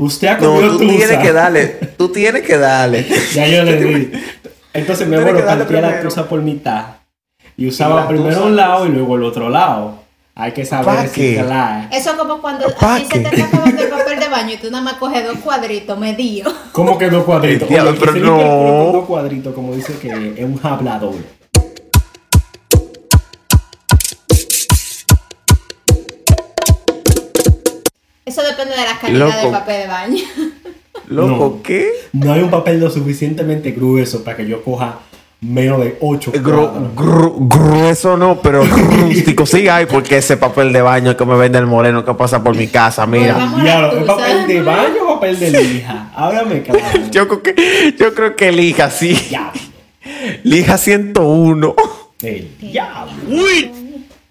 Usted ha No, tú tusa. tienes que darle. Tú tienes que darle. Ya yo le di. Entonces mi abuelo partía la tusa por mitad. Y usaba primero tusa- un lado y luego el otro lado. Hay que saber reciclar. Eso como cuando ¿Pa' a ti se te está acabando el papel de baño y tú nada más coges dos cuadritos medios. ¿Cómo que dos cuadritos? Oye, pero no. dos cuadritos, como dice que es un hablador. Eso depende de la calidad Loco. del papel de baño. Loco, No. ¿qué? No hay un papel lo suficientemente grueso para que yo coja menos de 8 Gru- gru- grueso no, pero rústico sí hay porque ese papel de baño que me vende el moreno que pasa por mi casa, mira. ¿es papel de baño o papel de lija? Háblame claro. Yo creo que, yo creo que elija, sí. Diablo. Lija 101. El diablo. ¡Uy!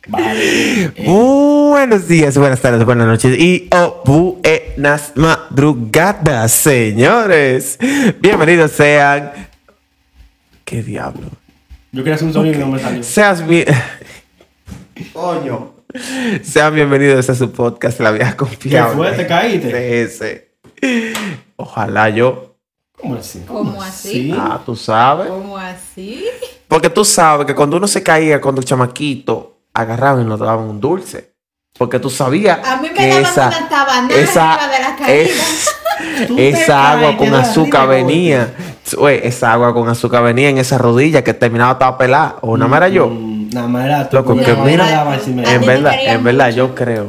Vale. Buenos días, buenas tardes, buenas noches y oh, buenas madrugadas, señores. Bienvenidos sean. ¿Qué diablo? yo quería hacer un sonido y no me salió. Seas bien. Coño. Sean bienvenidos a su podcast La Vieja ¿Qué Confiable. fue? ¿Te caíste? ese. Ojalá yo. ¿Cómo así? ¿Cómo así? Sí. Ah, tú sabes. ¿Cómo así? Porque tú sabes que cuando uno se caía, cuando el chamaquito agarraban y nos daban un dulce. Porque tú sabías A mí me que esa, esa, de es- esa agua con azúcar venía. Oye, esa agua con azúcar venía en esa rodilla que terminaba toda pelada. O nada más era yo. Mm, Nada más era tú. Loco, que mira, En verdad, en verdad, yo creo.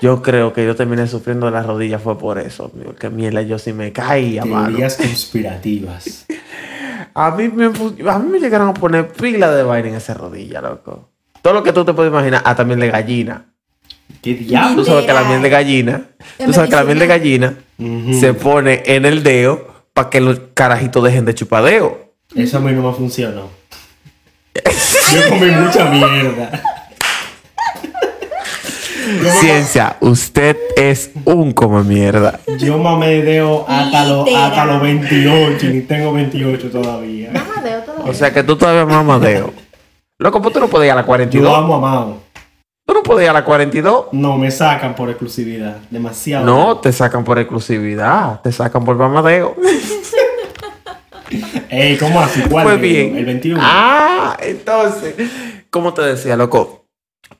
Yo creo que yo terminé sufriendo de las rodillas fue por eso. Que mierda, yo sí me caía, mano. Teorías conspirativas. A mí, me, a mí me llegaron a poner pila de vaina en esa rodilla, loco. Todo lo que tú te puedes imaginar, hasta miel de gallina. ¿Qué diablo? Tú sabes que la miel de gallina, tú sabes que la miel de gallina se pone en el dedo para que los carajitos dejen de chupadeo. Eso a mí no me funcionó. Yo comí mucha mierda. Ciencia, usted es un como mierda. Yo mamé dedo hasta los hasta los 28 y tengo 28 todavía. Mamadeo todavía. O sea que tú todavía mamadeo. Loco, pues tú no ir a la Yo 42. amo a Mao. Tú no ir a la 42. No, me sacan por exclusividad. Demasiado. No, te sacan por exclusividad. Te sacan por mamadeo. Ey, ¿cómo así? ¿Cuál? Pues bien. El 21. Ah, entonces, ¿cómo te decía, loco?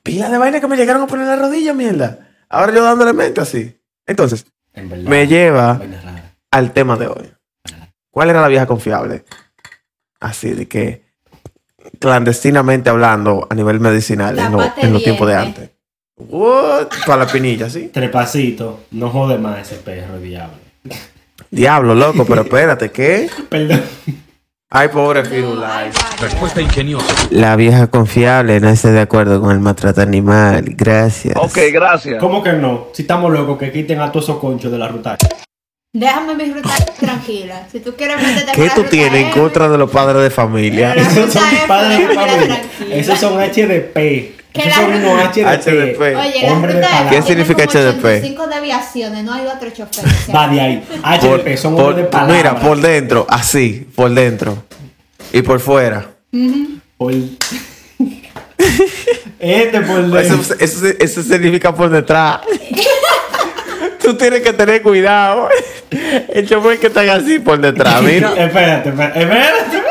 Pila de vaina que me llegaron a poner en la rodilla, mierda. Ahora yo dándole mente así. Entonces, En verdad. me lleva al tema de hoy. ¿Cuál era la vieja confiable? Así de que, clandestinamente hablando a nivel medicinal en, lo- pata en los tiempos de antes. What? Para la pinilla, ¿sí? Trepacito. No jode más ese perro, diablo. Diablo, loco, pero espérate, ¿qué? Perdón. Ay, pobre Firulais. Respuesta ingeniosa. La vieja confiable no está de acuerdo con el maltrato animal. Gracias. gracias. ¿Cómo que no? Si estamos locos, que quiten a todos esos conchos de la ruta. Déjame mi ruta tranquila. Si tú quieres meterte ¿Qué tú tienes en contra de los padres de familia? Esos son mis padres de familia. Esos son HDP. Esos son unos HDP. HDP. Oye, la Hombre de. ¿Qué significa HDP? 85 desviaciones, no hay otro chofer. Va de ahí. Por- HDP son por- hombres de palabra. mira, por dentro, así, por dentro. Y por fuera. Por- Este por dentro. Eso, eso, eso significa por detrás. Tú tienes que tener cuidado. El chofer que está así por detrás, mira. Espérate, espérate, espérate.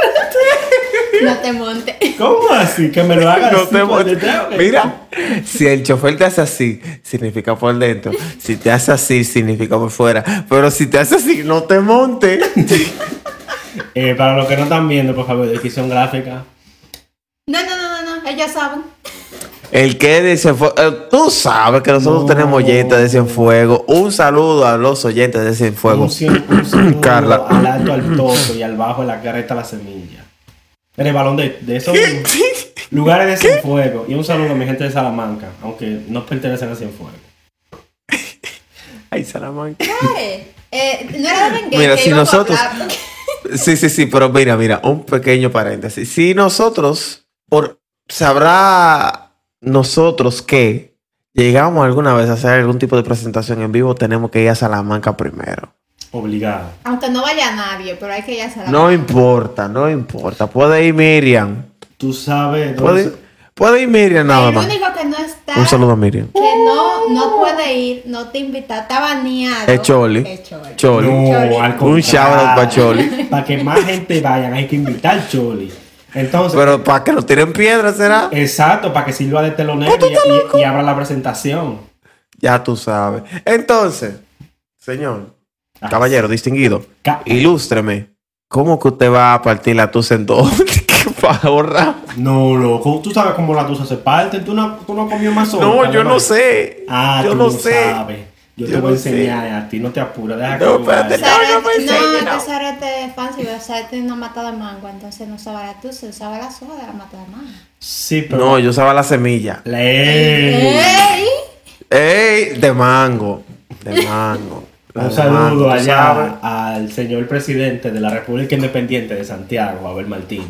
No te montes. ¿Cómo así? Que me lo hagas No así te por. Mira, si el chofer te hace así, significa por dentro. Si te hace así, significa por fuera. Pero si te hace así, no te montes. Eh, para los que no están viendo, por favor, descripción gráfica. No, no, no, no, no. Ellos saben. El que de Cienfuegos, eh, tú sabes que nosotros No. tenemos oyentes de Cienfuegos. Un saludo a los oyentes de Un, Cienfuegos. cien- un saludo Carla. al alto al toso y al bajo de la carreta la semilla. El balón de, de esos lugares de Cienfuegos. Y un saludo a mi gente de Salamanca, aunque no pertenecen a Cienfuegos. Ay, Salamanca. ¿Qué? Eh, no era de Mira, que si nosotros-. Sí, sí, sí, pero mira, mira, un pequeño paréntesis. Si nosotros, por sabrá nosotros que llegamos alguna vez a hacer algún tipo de presentación en vivo, tenemos que ir a Salamanca primero. Obligado. Aunque no vaya nadie, pero hay que ir a Salamanca. No importa, no importa. Puede ir Miriam. Tú sabes Puede, dónde. puede ir Miriam nada El más. único que no está Un saludo a Miriam. que no, no puede ir, no te invita, está baneado. Es Choli. Es Choli. Choli. No, Choli. al Un shout out pa' Choli. Para que más gente vayan, hay que invitar Choli. Entonces, Pero para que no tiren piedra, será. exacto, para que sirva de telonero y, y- y abra la presentación. Ya tú sabes. Entonces, señor, Ajá. caballero distinguido, Ca- ilústreme. ¿Cómo que usted va a partir la tusa en dos? ¿Qué para ahorrar? No, loco, tú sabes cómo la tusa se parte. Tú no, tú no comió más No, yo no sé. Ah, yo tú no no sé. sabes. Yo, te voy a no sé. enseñar a ti, no te apures, deja que No, espérate. Sarete- no me no, enseñes, no. este sarete es fancy, pero sarete una mata de mango, entonces no usaba la tusa, usaba la soja de la mata de mango. Sí, pero. No, yo usaba la semilla. Lee. ¡Ey! ¡Ey! De mango. De mango. La Un de saludo mango, tú sabes. allá al señor presidente de la República Independiente de Santiago, Abel Martínez.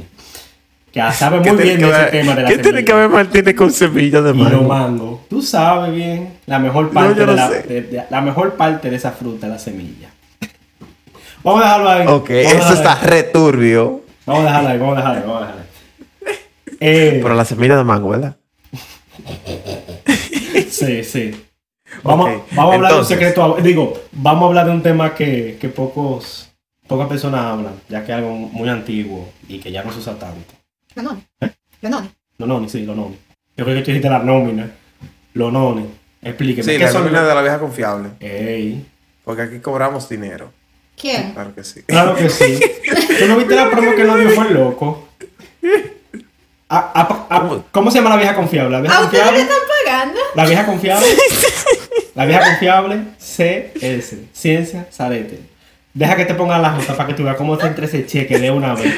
Que sabe ¿Qué muy bien de ese tema de la ¿Qué tiene que ver Martínez con semillas de Y los mango? Tú sabes bien la mejor parte no de, la, sé. de- de- la mejor parte de esa fruta, la semilla. Vamos a dejarlo ahí. Ok, Vamos eso está returbio. Vamos a dejarlo ahí, vamos a dejarlo ahí, vamos a dejarlo ahí. Eh, Pero la semilla de mango, ¿verdad? sí, sí. Vamos, vamos a hablar entonces. de un secreto. Digo, vamos a hablar de un tema que, que pocos, pocas personas hablan, ya que es algo muy antiguo y que ya no se usa tanto. Lo noni. Lo noni. Los noni, sí, los noni. Yo creo que tú dijiste la nómina. Los noni. Explíqueme. Sí, ¿qué la son nómina los- de la vieja confiable. Ey, Porque aquí cobramos dinero. ¿Quién? Claro que sí. claro que sí. ¿Tú no viste la promo que nos dio fue el loco? ¿Cómo se llama la vieja confiable? ¿La vieja ¿A ustedes le están pagando? La vieja confiable. La vieja confiable. CS. Ciencia Zarete. Deja que te pongan la nota para que tú veas cómo está entre ese cheque de una vez.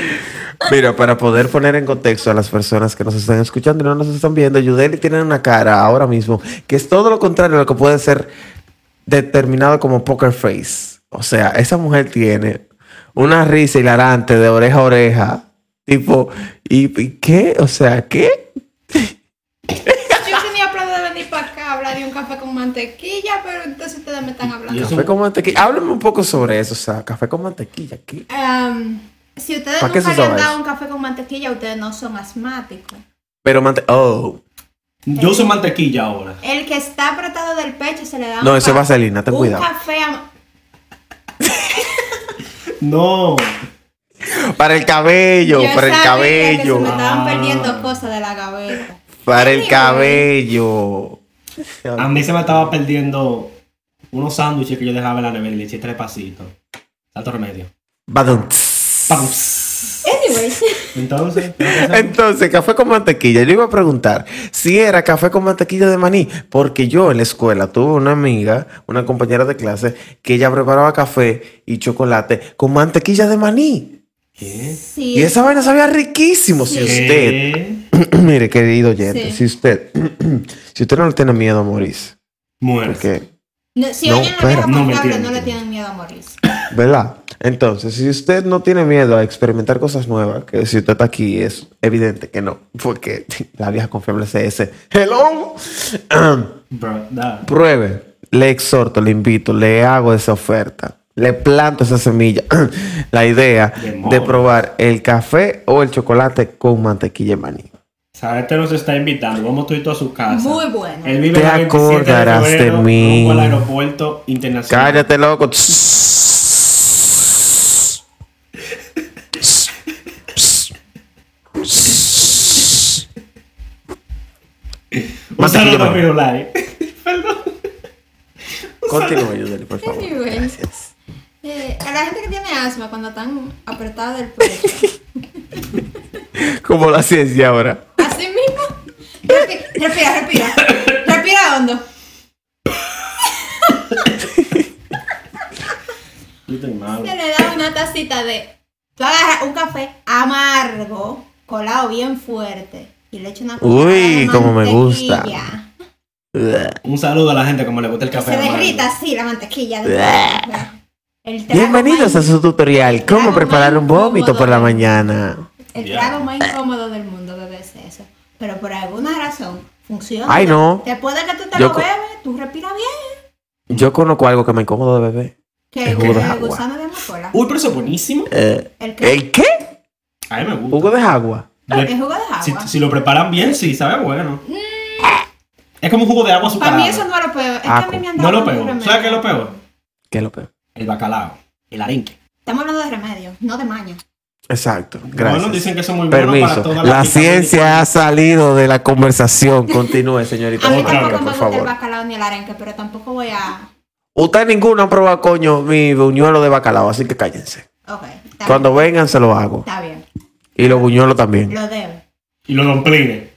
Mira, para poder poner en contexto a las personas que nos están escuchando y no nos están viendo, Yudeli tiene una cara ahora mismo que es todo lo contrario a lo que puede ser determinado como poker face. O sea, esa mujer tiene una risa hilarante de oreja a oreja. Tipo, ¿y, y qué? O sea, ¿qué? Yo tenía planes de venir para acá a hablar de un café con mantequilla, pero entonces ustedes me están hablando. Café soy- con mantequilla. Háblame un poco sobre eso. O sea, café con mantequilla. ¿qué? Am, si ustedes ¿Para qué nunca han dado un café con mantequilla, ustedes no son asmáticos. Pero mante... Oh. Yo uso mantequilla ahora. El que está apretado del pecho se le da No, un eso es vaselina, ten un cuidado. café a- No. Para el cabello, Yo para el que cabello. se me estaban Ah. perdiendo cosas de la gaveta. Para el cabello. A mí se me estaba perdiendo unos sándwiches que yo dejaba en la nevera y le eché tres pasitos. Santo remedio. Badum. Anyway, Entonces. Entonces, café con mantequilla. Yo iba a preguntar si era café con mantequilla de maní, porque yo en la escuela tuve una amiga, una compañera de clase, que ella preparaba café y chocolate con mantequilla de maní. ¿Qué? sí. Y esa vaina sabía riquísimo. Si usted. mire, querido oyente, Sí. si usted, si usted no le tiene miedo a morir, Muerte. porque, No, si No, oyen la vieja No me no le tienen miedo a morir. ¿verdad? Entonces, si usted no tiene miedo a experimentar cosas nuevas, que si usted está aquí es evidente que no, porque la vieja confiable es ese. Hello. Bro. Pruebe, le exhorto, le invito, le hago esa oferta, le planto esa semilla. la idea De de probar el café o el chocolate con mantequilla de maní. Sabete este nos está invitando. Vamos tú a su casa. Muy bueno. Él vive Te 27 acordarás de febrero, mí. rumbo al aeropuerto internacional. Cállate, loco. Un saludo a maní. Pirulay. Continúa, Yudeli, por favor. Gracias. Eh, a la gente que tiene asma, cuando están apretadas del pecho, Como la ciencia ahora. Respira, respira, respira hondo. Yo estoy malo. Se le da una tacita de. Tú agarras un café amargo, colado bien fuerte, y le echas una Uy, de como me gusta. mantequilla. Un saludo a la gente como le gusta el café. se derrita así la mantequilla. El Bienvenidos a su tutorial, cómo preparar un vómito por la mañana. El trago más incómodo del mundo beberse eso. Pero por alguna razón funciona. Ay, no. Después de que tú te Yo lo co- bebes, tú respiras bien. Yo conozco algo que me incomodo de bebé. Que El jugo de el agua. gusano de amapola. Uy, pero eso es buenísimo. Eh, El que ¿El qué? A mí me gusta. Jugo de agua. El jugo de agua. si, si lo preparan bien, sí, sabe bueno. Es como un jugo de agua Para azucarado. mí eso no es lo peor. Es que a mí me han No dado es lo peor. ¿Sabes qué es lo peor? ¿Qué es lo peor? El bacalao, el arenque. Estamos hablando de remedios, no de maña. Exacto. Gracias. Bueno, dicen que son muy buenos para Permiso. toda La picadura. ciencia ha salido de la conversación. Continúe, señorita. A mí Otra tampoco vez, me por gusta el bacalao ni el arenque, pero tampoco voy a... Usted ninguno ha probado, coño, mi buñuelo de bacalao, así que cállense. Ok, está Cuando vengan, se lo hago. Está bien. Y los buñuelos también. Lo debo. Y los domplines.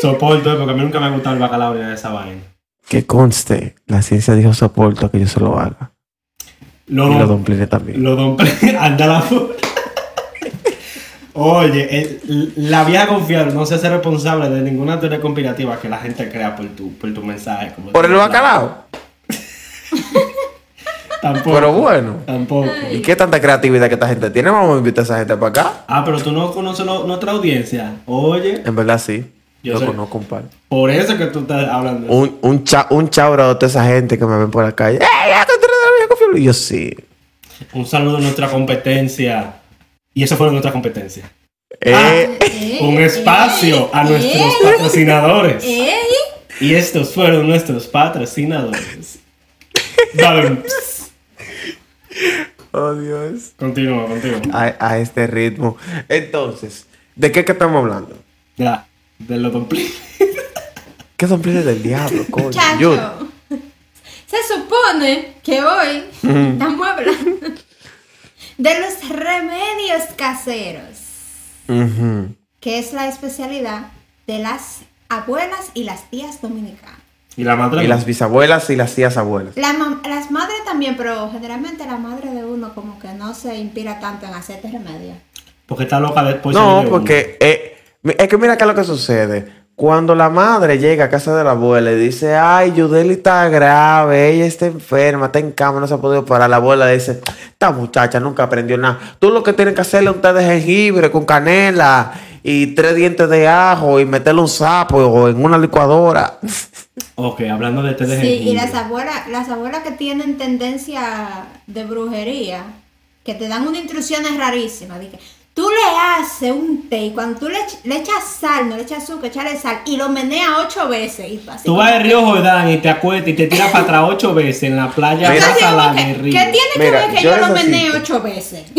Soporto, porque a mí nunca me ha gustado el bacalao ni de esa vaina. Que conste, la ciencia dijo soporto que yo se lo haga. Los Y los dom- dumplings también. los domplines, anda la Oye, el- la vieja confiable no se hace responsable de ninguna teoría conspirativa que la gente crea por tu, por tu mensaje. como ¿Por el bacalao? Tampoco. Pero bueno. Tampoco. ¿Y qué tanta creatividad que esta gente tiene? Vamos a invitar a esa gente para acá. Ah, pero tú no conoces lo- nuestra audiencia. Oye, En verdad sí. Yo Yo sé. conozco un par. por eso que tú estás hablando. de eso. Un, un, cha, un chauro a toda esa gente que me ven por la calle. ¡Eh, ya! Y yo sí. Un saludo a nuestra competencia. Y eso fue nuestra competencia. Eh, Eh, Un espacio a nuestros patrocinadores. eh, Y estos fueron nuestros patrocinadores. Dale. Oh, Dios. Continúa, continúa. A, a este ritmo. Entonces, ¿de qué que estamos hablando? De, la, de los dumplings. ¿Qué son planes del diablo, coño? Yo- Se supone que hoy estamos hablando de los remedios caseros, que es la especialidad de las abuelas y las tías dominicanas. Y la madre. Y las bisabuelas y las tías abuelas. La las madres también, pero generalmente la madre de uno como que no se inspira tanto en hacerte remedio. Porque está loca después. No, porque eh, es que mira qué es lo que sucede. Cuando la madre llega a casa de la abuela y dice, ay, Yudeli está grave, ella está enferma, está en cama, no se ha podido parar, la abuela dice, esta muchacha nunca aprendió nada. Tú lo que tienes que hacerle es un té de jengibre con canela y tres dientes de ajo y meterle un sapo o en una licuadora. Ok, hablando de té de Sí, y jengibre. las abuelas, las abuelas que tienen tendencia de brujería, que te dan unas instrucciones rarísimas, que tú le haces un té y cuando tú le, le echas sal, no le echas azúcar, echarle sal y lo menea ocho veces. Y tú así Tú vas de Río Jordán y te acuestas y te tiras para atrás ocho veces en la playa salada de ¿Qué Río. tiene que Mira, ver que yo yo, lo necesito- menee ocho veces?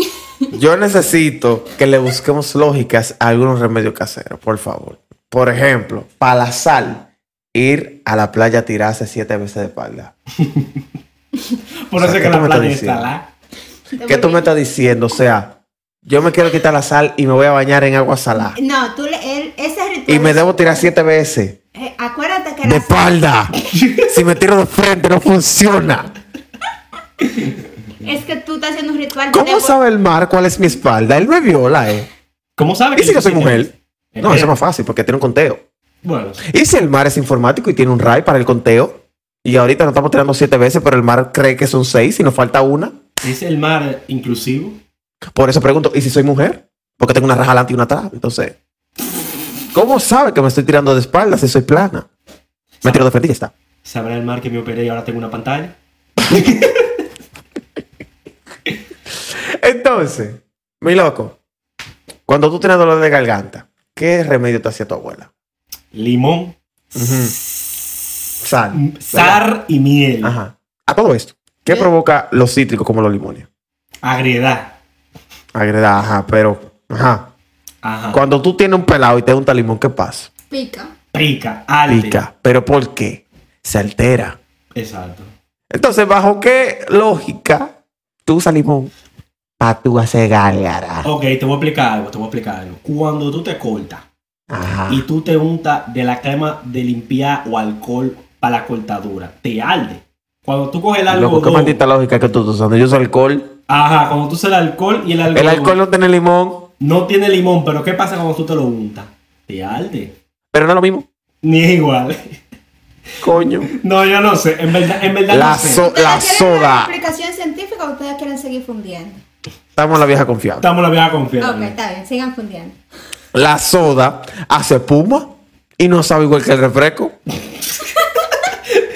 Yo necesito que le busquemos lógicas a algunos remedios caseros, por favor. Por ejemplo, para la sal, ir a la playa a tirarse siete veces de espalda. Por O eso sea, es ¿qué que tú la me estás playa está. ¿Qué tú me estás diciendo? O sea, yo me quiero quitar la sal y me voy a bañar en agua salada. No, tú le, él- ese ritual. Y me es- debo tirar siete veces. eh, acuérdate que De la espalda. Si me tiro de frente, no funciona. es que tú estás haciendo un ritual. de ¿Cómo sabe el mar cuál es mi espalda? Él me viola, ¿eh? ¿Cómo sabes ¿Y si yo soy mujer? tienes? No, eso es más fácil porque tiene un conteo. Bueno. ¿Y si el mar es informático y tiene un RAI para el conteo? Y ahorita nos estamos tirando siete veces, pero el mar cree que son seis y nos falta una. ¿es el mar inclusivo? Por eso pregunto, ¿y si soy mujer? Porque tengo una raja adelante y una atrás. Entonces, ¿cómo sabe que me estoy tirando de espaldas si soy plana? Me tiro de frente y ya está. ¿Sabrá el mar que me operé y ahora tengo una pantalla? Entonces, mi loco, cuando tú tienes dolor de garganta, ¿qué remedio te hacía tu abuela? Limón, Sal. sal y miel. Ajá. A todo esto, ¿qué ¿Qué? provoca los cítricos como los limones? Agriedad. Agredad, ajá, pero, ajá. Ajá. Cuando tú tienes un pelado y te unta limón, ¿qué pasa? Pica. Pica, alte. Pica. ¿Pero por qué? Se altera. Exacto. Entonces, ¿bajo qué lógica tú usas limón para tú hacer gárgara? Ok, te voy a explicar algo, te voy a explicar algo. Cuando tú te cortas Ajá. y tú te untas de la crema de limpiar o alcohol para la cortadura, te arde. Cuando tú coges el Loco, ¿qué algodón... maldita lógica que tú estás usando? Yo uso alcohol. Ajá, cuando tú usas el alcohol y el algodón... El alcohol no tiene limón, no tiene limón, pero ¿qué pasa cuando tú te lo untas? Te arde. pero no es lo mismo. Ni es igual. Coño. No, yo no sé. En verdad, en verdad La no sé. so- ¿Ustedes la soda. una explicación científica o ustedes quieren seguir fundiendo? Estamos en la vieja confiable. Estamos la vieja confiable. Ok, está bien, sigan fundiendo. La soda hace puma y no sabe igual que el refresco.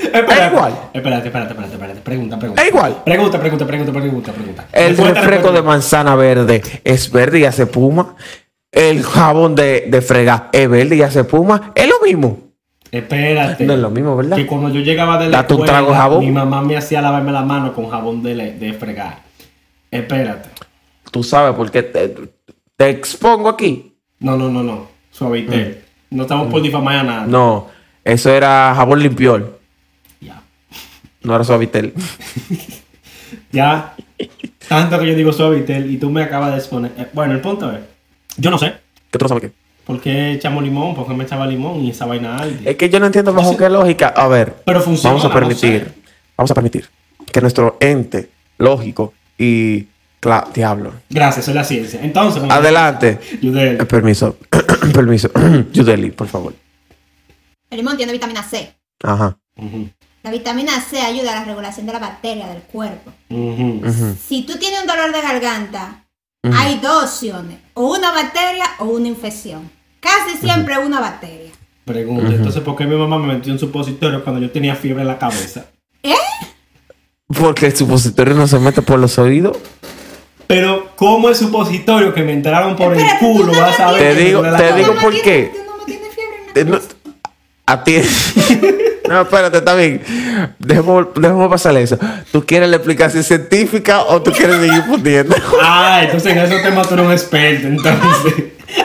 Espérate, Es igual. Espérate, espérate, espérate, espérate. Pregunta, pregunta. Es igual. Pregunta, pregunta, pregunta, pregunta, pregunta. El refresco de manzana verde es verde y hace puma. el jabón de, de fregar es verde y hace espuma. Es lo mismo. Espérate. No es lo mismo, ¿verdad? Que cuando yo llegaba de la Date un escuela, trago de jabón. mi mamá me hacía lavarme la mano con jabón de, le- de fregar. Espérate. Tú sabes por qué te, te expongo aquí. No, no, no, no. Suavitel. No estamos por difamar a. Mm. No, eso era jabón limpiol. No era suavitel. Ya. Tanto que yo digo Suavitel y tú me acabas de exponer. Eh, bueno, el punto es. Yo no sé. ¿Qué tú no sabes qué? ¿Por qué echamos limón? ¿Por qué me echaba limón y esa vaina arde? Es que yo no entiendo bajo qué lógica. A ver, Pero funciona. vamos a no permitir, sé. vamos a permitir que nuestro ente lógico y cla- diablo. Gracias, soy la ciencia. Entonces, Adelante. Eh, permiso, permiso. Yudeli, por favor. El limón tiene vitamina C. Ajá. Ujú, La vitamina C ayuda a la regulación de la bacteria del cuerpo. Si tú tienes un dolor de garganta, hay dos opciones. O una bacteria o una infección. Casi siempre una bacteria. Pregunta, entonces, ¿por qué mi mamá me metió un supositorio cuando yo tenía fiebre en la cabeza? Porque el supositorio no se mete por los oídos. Pero, ¿cómo el supositorio que me entraron por Espérate, el culo tú no vas a me ver? Te digo- te digo ¿Tú no por qué. no a ti. no, espérate, está bien. Dejemos, dejemos pasar eso. ¿Tú quieres la explicación científica o tú quieres seguir fundiendo? Ah, entonces en esos temas tú eres un experto, entonces.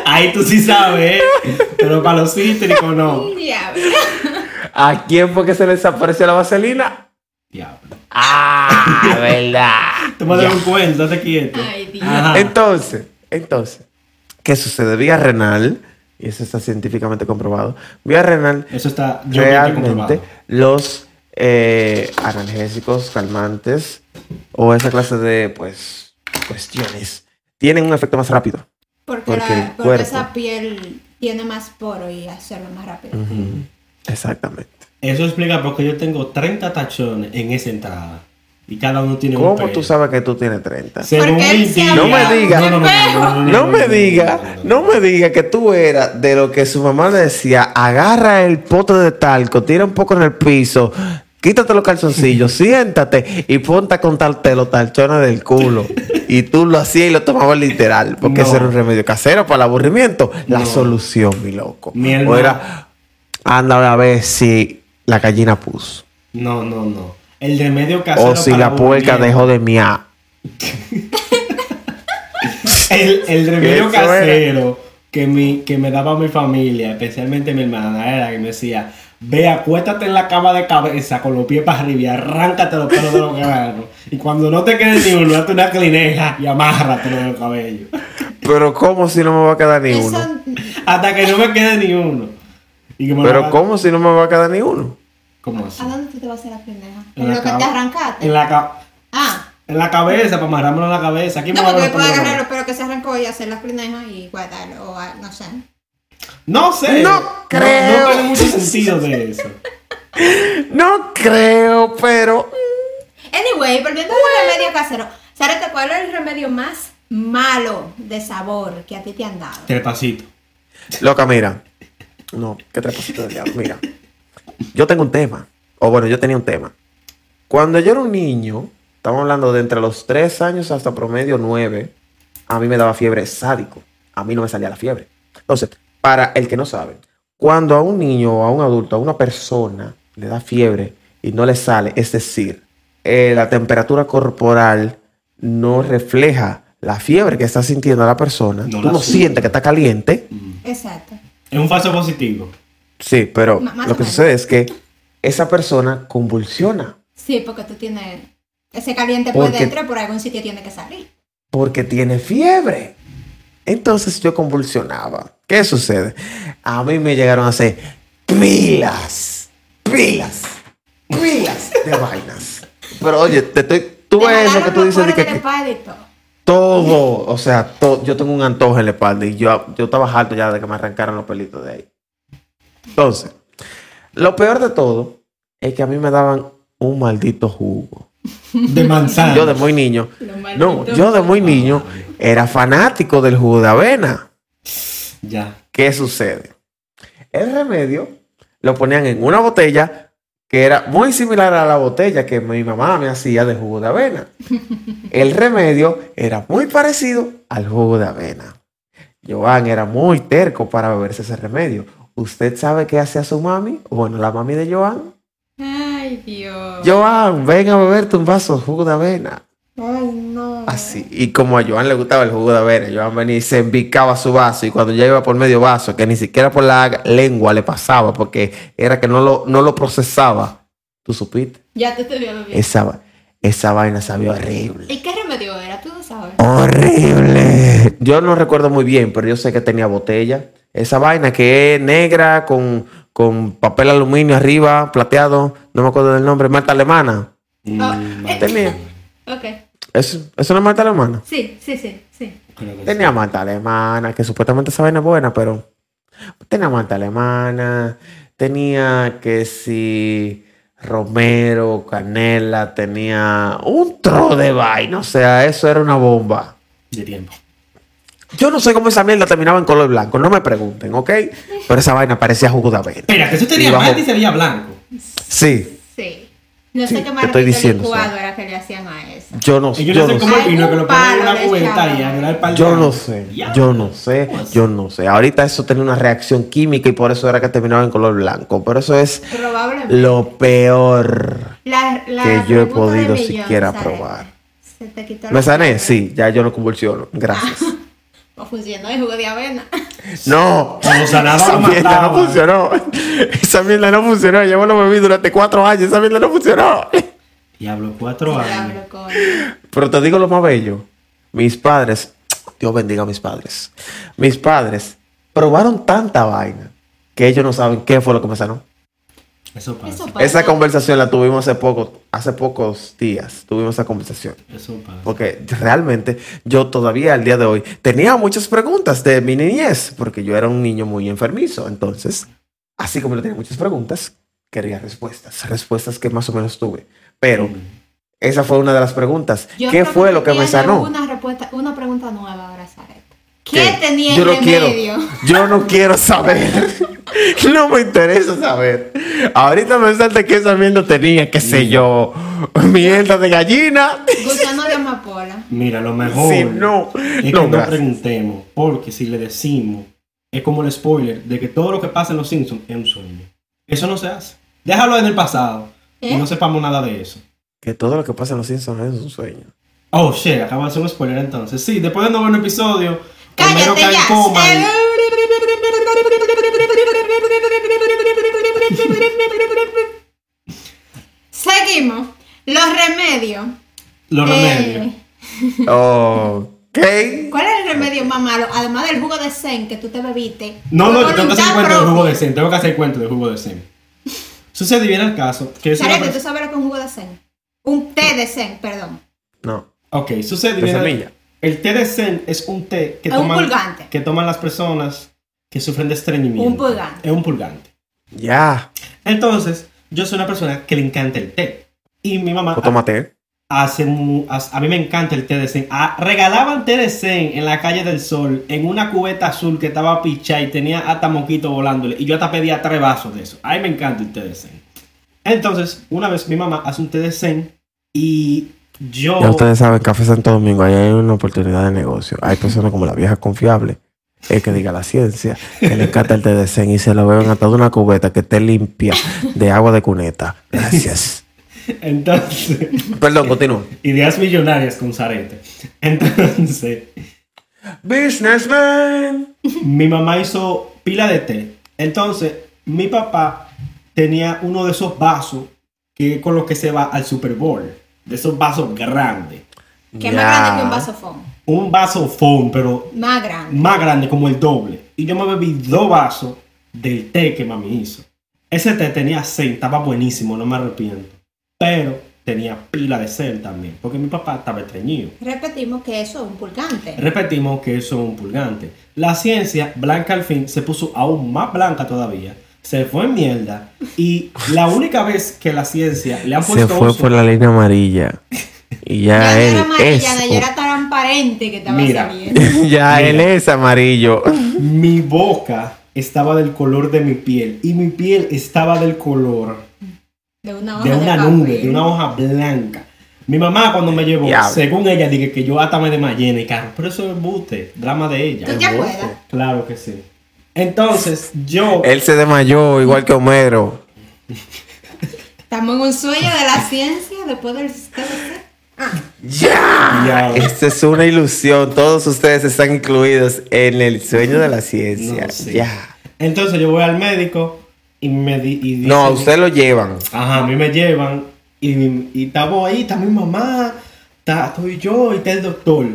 Ahí tú sí sabes, ¿eh? Pero para los cítricos no. Diablo. ¿A quién fue que se le desapareció la vaselina? Diablo. Ah, verdad. Tú me das un cuento, date quieto. Ay, Dios. Entonces, entonces, ¿qué sucede? Vía renal, y eso está científicamente comprobado, vía renal, Eso está realmente comprobado. los eh, analgésicos, calmantes o esa clase de, pues, cuestiones tienen un efecto más rápido. Porque, Porque la- el porque cuerpo- esa piel tiene más poro y absorbe más rápido. Exactamente. Eso explica por qué yo tengo 30 tachones en esa entrada. Y cada uno tiene un ¿Cómo pelo. tú sabes que tú tienes 30? Según Porque él mi se tía- No me diga. No, no, no, no, no, no, No me diga, no, me diga que tú eras de lo que su mamá le decía, agarra el pote de talco, tira un poco en el piso, quítate los calzoncillos, siéntate y ponte a contarte los talchones del culo. Y tú lo hacías y lo tomabas literal, porque No. ese era un remedio casero para el aburrimiento. La No. solución, mi loco. Mi o era, anda a ver si la gallina puso. No, no, no. El remedio casero. O si para la puerca dejó de miar. El, el remedio casero que, mi, que me daba mi familia, especialmente mi hermana, era que me decía: Ve, acuéstate en la cama de cabeza con los pies para arriba y arráncate los pelos de los granos. Y cuando no te quede ni uno, date una clineja y amárratelo del cabello. Pero ¿cómo si no me va a quedar ni uno? Hasta que no me quede ni uno. Y que me lo Pero ¿cómo si no me va a quedar ni uno? ¿Cómo así? ¿A dónde tú te vas a hacer la pendeja? En lo que te arrancaste. En la, ca- Ah, en la cabeza, para amarrármelo en la cabeza. Aquí no, me va a porque puede los pelos de agarrar la los pelos que se arrancó y hacer las prinejas y guardarlo. O no sé. No sé. No creo. No, tiene mucho sentido de eso. No creo, pero. Anyway, volviendo al remedio casero. ¿Sabes cuál es el remedio más malo de sabor que a ti te han dado? Trepacito. Loca, mira. No, qué trepacito del diablo. Mira. Yo tengo un tema. O bueno, yo tenía un tema. Cuando yo era un niño, estamos hablando de entre los 3 años hasta promedio 9, a mí me daba fiebre sádico. A mí no me salía la fiebre. Entonces, para el que no sabe, cuando a un niño o a un adulto, a una persona, le da fiebre y no le sale, es decir, eh, la temperatura corporal no refleja la fiebre que está sintiendo la persona. No Tú la no siente. sientes que está caliente. Exacto. Es un falso positivo. Sí, pero lo que sucede es que esa persona convulsiona Sí, porque tú tienes ese caliente por Porque- dentro por algún sitio tiene que salir. porque tiene fiebre. Entonces yo convulsionaba. ¿Qué sucede? A mí me llegaron a hacer pilas, pilas, pilas de vainas. Pero oye, te estoy, tú Te ves eso que tú dices de que, que todo, o sea, todo, yo tengo un antojo en la espalda y yo, yo estaba harto ya de que me arrancaran los pelitos de ahí. Entonces, lo peor de todo es que a mí me daban un maldito jugo. De manzana. Yo de muy niño, no, yo de muy niño era fanático del jugo de avena. Ya. ¿Qué sucede? El remedio lo ponían en una botella que era muy similar a la botella que mi mamá me hacía de jugo de avena. El remedio era muy parecido al jugo de avena. Joan era muy terco para beberse ese remedio. ¿Usted sabe qué hacía su mami? Bueno, la mami de Joan. Ay, Dios. Joan, ven a beberte un vaso de jugo de avena. Ay, no. Así. Y como a Joan le gustaba el jugo de avena, Joan venía y se embicaba su vaso. Y cuando ya iba por medio vaso, que ni siquiera por la lengua le pasaba, porque era que no lo, no lo procesaba. ¿Tú supiste? Ya te estoy viendo bien. Esa, esa vaina sabía horrible. ¿Y qué remedio era? Tú no sabes. Horrible. Yo no recuerdo muy bien, pero yo sé que tenía botella. Esa vaina que es negra con, con papel aluminio arriba, plateado. No me acuerdo del nombre. Malta alemana. Mm, Ah, vale. Tenía. Ok. ¿Es, ¿Es una malta alemana? Sí, sí, sí, sí. Tenía malta alemana, que supuestamente esa vaina es buena, pero tenía malta alemana, tenía que si romero, canela, tenía un tro de vaina, o sea, eso era una bomba. sí. De tiempo. Yo no sé cómo esa mierda terminaba en color blanco, no me pregunten, ¿ok? Pero esa vaina parecía jugo de avena. Espera, que eso tenía bajo- y se veía blanco. Sí, Sí. No Sí, sé qué estoy diciendo, licuado era que le hacían a eso. yo no, Y yo, yo no sé cómo sé. el vino que lo ponen en una cubeta y a durar par de Yo no sé, Ya. yo no sé, yo no sé. Ahorita eso tenía una reacción química y por eso era que terminaba en color blanco. Pero eso es lo peor. La- la que yo he podido millón, siquiera ¿sabes? probar. Se te quitó la ¿Me sané? Sí, ya yo no convulsiono. Gracias. O funcionó el jugo de avena. No. Cuando sanaba Esa lo mierda no funcionó. Esa mierda no funcionó. Yo me lo bebí durante cuatro años. Esa mierda no funcionó. Diablo, cuatro años. Diablo. Pero te digo lo más bello. Mis padres, Dios bendiga a mis padres. Mis padres probaron tanta vaina que ellos no saben qué fue lo que me sanó. Eso pasa. Eso Eso, pasa. Esa conversación la tuvimos hace poco, hace pocos días. Tuvimos esa conversación. pasa. Porque realmente yo todavía al día de hoy tenía muchas preguntas de mi niñez, porque yo era un niño muy enfermizo. Entonces, así como yo tenía muchas preguntas, quería respuestas. Respuestas que más o menos tuve. Pero esa fue una de las preguntas. Yo ¿Qué fue lo que me sanó? Una, respuesta, una pregunta nueva ahora, Zaret. ¿Qué, ¿Qué? tenía yo en no quiero, remedio? yo no quiero saber. no me interesa saber. Ahorita me salta que esa mierda tenía, qué sé yo, mierda de gallina. Gusano de amapola. Mira, lo mejor Si no, es que no, no gracias. preguntemos, porque si le decimos, es como el spoiler de que todo lo que pasa en los Simpsons es un sueño. Eso no se hace. Déjalo en el pasado y ¿Eh? no sepamos nada de eso. Que todo lo que pasa en los Simpsons es un sueño. Oh, shit, acabo de hacer un spoiler entonces. Sí, después de no ver un episodio, Cállate ya. y- Seguimos. Los remedios. los Eh, remedios. Ok. ¿Cuál es el remedio más malo? Además del jugo de zen que tú te bebiste. No, no, yo tengo que hacer cuento del jugo de Zen. Tengo que hacer cuento del jugo de Zen. Sucede bien el caso que ¿tú sabes lo que es un jugo de zen? Un té de zen, perdón. No. Ok, sucede De bien semilla. El té de Zen es un té que Es un toman, purgante. que toman las personas que sufren de estreñimiento. Un purgante. Es un purgante. Ya. Entonces, yo soy una persona que le encanta el té. Y mi mamá tómate. hace mu- hace- a mí me encanta el té de Zen. Ah, regalaban té de Zen en la calle del Sol en una cubeta azul que estaba pichada y tenía hasta moquito volándole. Y yo hasta pedía tres vasos de eso. A mí me encanta el té de Zen. Entonces, una vez mi mamá hace un té de Zen y yo... Ya ustedes saben, Café Santo Domingo, ahí hay una oportunidad de negocio. Hay personas como la vieja confiable, el que diga la ciencia, que le encanta el de zen y se lo beben a toda una cubeta que esté limpia de agua de cuneta. Gracias. Entonces... Perdón, continúa. Ideas millonarias con Zarete. Entonces, Businessman. mi mamá hizo pila de té. Entonces, mi papá tenía uno de esos vasos que con los que se va al Super Bowl. De esos vasos grandes. Que es más grande que un vaso foam. Un vaso foam, pero Más grande. más grande, como el doble. Y yo me bebí dos vasos del té que mami hizo. Ese té tenía zen, estaba buenísimo, no me arrepiento. Pero tenía pila de sed también, porque mi papá estaba estreñido. Repetimos que eso es un purgante. Repetimos que eso es un purgante. La ciencia, blanca al fin, se puso aún más blanca todavía. Se fue en mierda. Y la única vez que la ciencia le ha Se puesto fue uso- por la línea amarilla. Y ya, él era amarilla, es. ya era transparente que estaba Mira. ya Mira. él es amarillo. Mi boca estaba del color de mi piel. Y mi piel estaba del color De una hoja de de, una papel. nube, de una hoja blanca. Mi mamá cuando me llevó, según ella, dije que yo hasta me desmayé en el carro. Pero eso es embute, drama de ella. ¿Tú te acuerdas? Claro que sí. Entonces, yo... Él se desmayó igual que Homero. Estamos en un sueño de la ciencia después del. Ah, ¡Ya! Esta es una ilusión. Todos ustedes están incluidos en el sueño de la ciencia. No, sí. Ya. Entonces yo voy al médico y me di, y dice- No, a usted lo llevan. Ajá, a mí me llevan y, y estamos ahí, está mi mamá, está, estoy yo y está el doctor.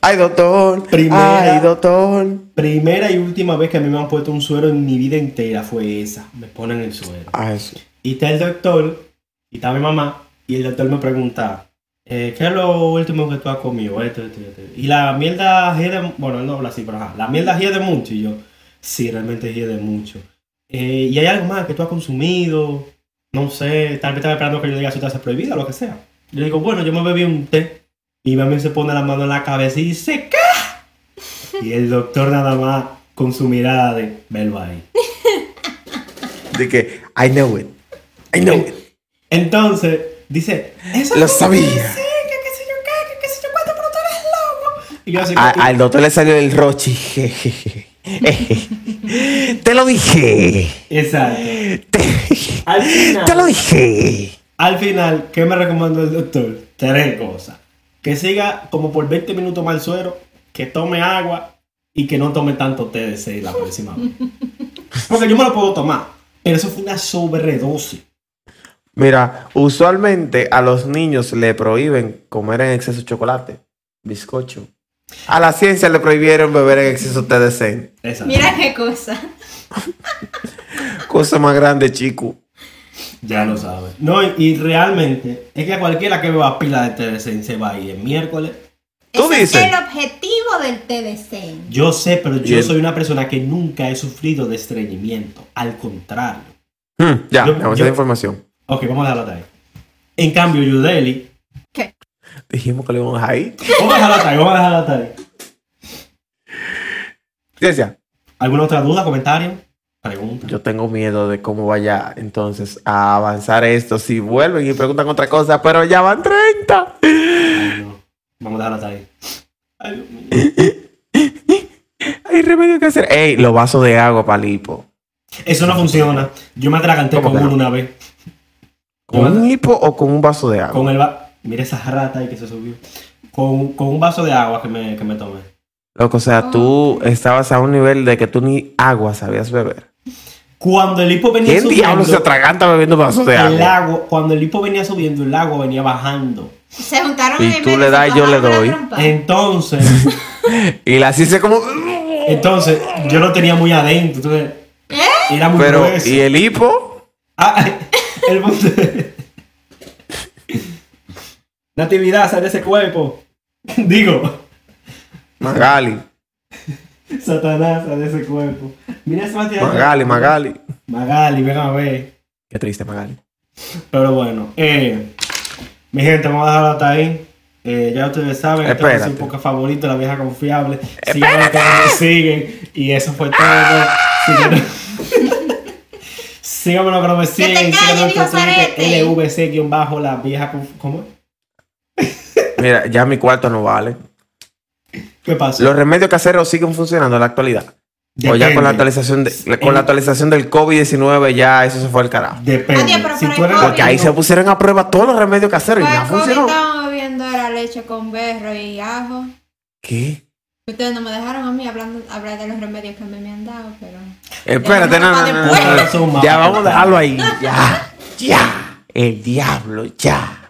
Ay, doctor. Primera. Ay, doctor. Primera y última vez que a mí me han puesto un suero en mi vida entera fue esa. Me ponen el suero. Ay, eso. Y está el doctor, y está mi mamá, y el doctor me pregunta, eh, ¿qué es lo último que tú has comido? Esto, esto, esto. Y la mierda hiede, bueno, no habla así, pero ajá, la mierda hiede mucho. Y yo, sí, realmente hiede mucho. Eh, y hay algo más que tú has consumido, no sé, tal vez estaba esperando que yo diga sustancia prohibida o lo que sea. Yo le digo, bueno, yo me bebí un té. Y mami se pone la mano en la cabeza y dice, ¿qué? Y el doctor nada más con su mirada de, velo ahí. De que, I know it. I know it. Entonces, dice, eso Lo sabía. Sí, que qué sé yo qué, que qué sé yo cuánto, pero tú eres loco. Y así, A- al doctor le salió el rochi. Te lo dije. Exacto. Te, Al final, te lo dije. al final, ¿qué me recomendó el doctor? Tres cosas. Que siga como por 20 minutos más el suero, que tome agua y que no tome tanto TDC la próxima vez. Porque yo me lo puedo tomar, pero eso fue una sobredosis. Mira, usualmente a los niños le prohíben comer en exceso chocolate, bizcocho. A la ciencia le prohibieron beber en exceso TDC. Mira qué cosa. Cosa más grande, chico. Ya lo sabes. No, y, y realmente, es que a cualquiera que beba pila de TDC se va a ir el miércoles. Tú Ese dices. es el objetivo del TDC. Yo sé, pero yo soy una persona que nunca he sufrido de estreñimiento. Al contrario. Hmm, ya, Yo- vamos yo- a información. Ok, vamos a dejarlo hasta ahí. En cambio, Yudeli. ¿Qué? Dijimos que le íbamos a ir. Vamos a dejarlo hasta ahí, vamos a dejarlo hasta ahí. Ciencia. ¿Alguna otra duda, comentario? Pregunta. Yo tengo miedo de cómo vaya entonces a avanzar esto. Si vuelven y preguntan otra cosa, pero ya van 30. Ay, no. Vamos a dejarlo hasta ahí. Ay, Dios mío. Hay remedio que hacer. Ey, los vasos de agua para lipo. Eso no funciona. Yo me atraganté ¿Cómo con uno no? una vez. ¿Con un hipo o con un vaso de agua? Con el va Mira esa rata ahí que se subió. Con, con un vaso de agua que me, que me tomé. Loco, o sea, tú estabas a un nivel de que tú ni agua sabías beber. Cuando el hipo venía ¿Quién subiendo. diablo se atraganta bebiendo vasos de el agua? agua, cuando el hipo venía subiendo, el agua venía bajando. Se juntaron Y en tú le das y yo le doy. Entonces, Y la hice como... entonces, yo lo tenía muy adentro. Entonces, era muy Pero, grueso. ¿y el hipo? Ah, el punto- Natividad, sale de ese cuerpo. Digo, Magali. Satanás, de ese cuerpo. Mira esa Magali. Magali, Magali. Magali, ven a ver. Qué triste, Magali. Pero bueno, eh, mi gente, vamos a dejarlo hasta ahí. Eh, ya ustedes saben, esta es su época favorita, la vieja confiable. Síganos que nos siguen. Y eso fue todo. Síganos. Síganme los que no me siguen. Síganos en viejo Twitter, parete. LVC-bajo la vieja conf- ¿Cómo? Mira, ya mi cuarto no vale. ¿Qué pasa? Los remedios caseros siguen funcionando en la actualidad. O ya con la actualización, de, con la actualización del COVID-19 ya eso se fue al carajo. Depende. Oye, pero si por tú el eres COVID- Porque ahí se pusieron a prueba todos los remedios caseros y no COVID funcionó. estábamos bebiendo era leche con berro y ajo. ¿Qué? Ustedes no me dejaron a mí hablando, hablar de los remedios que a mí me han dado, pero... Espérate, no, no, no, no, Ya vamos a dejarlo ahí. Ya, ya. El diablo, ya.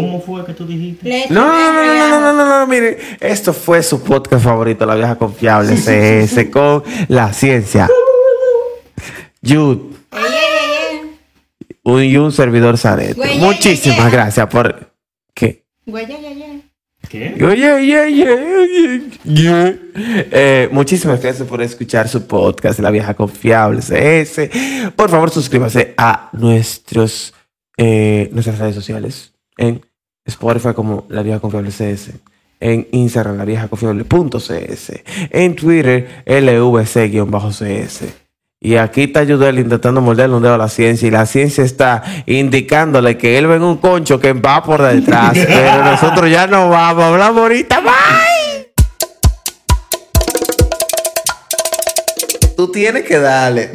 ¿Cómo fue que tú dijiste? No, no, no, no, no, no, no, no, mire. Esto fue su podcast favorito, La Vieja Confiable, CS, con la ciencia. Jude un, y un servidor ya, Muchísimas gracias por... ¿Qué? ¿Qué? Oye, yeah, yeah, yeah, yeah. Eh, muchísimas gracias por escuchar su podcast, La Vieja Confiable CS. Por favor, suscríbase a nuestros, eh, nuestras redes sociales en Spotify como La Vieja Confiable CS, en Instagram La Vieja Confiable punto CS, en Twitter LVC-CS Y aquí está Yudel intentando morderle un dedo a la ciencia y la ciencia está indicándole que él ve en un concho que va por detrás. pero nosotros ya no vamos, hablamos ahorita. Bye. Tú tienes que darle.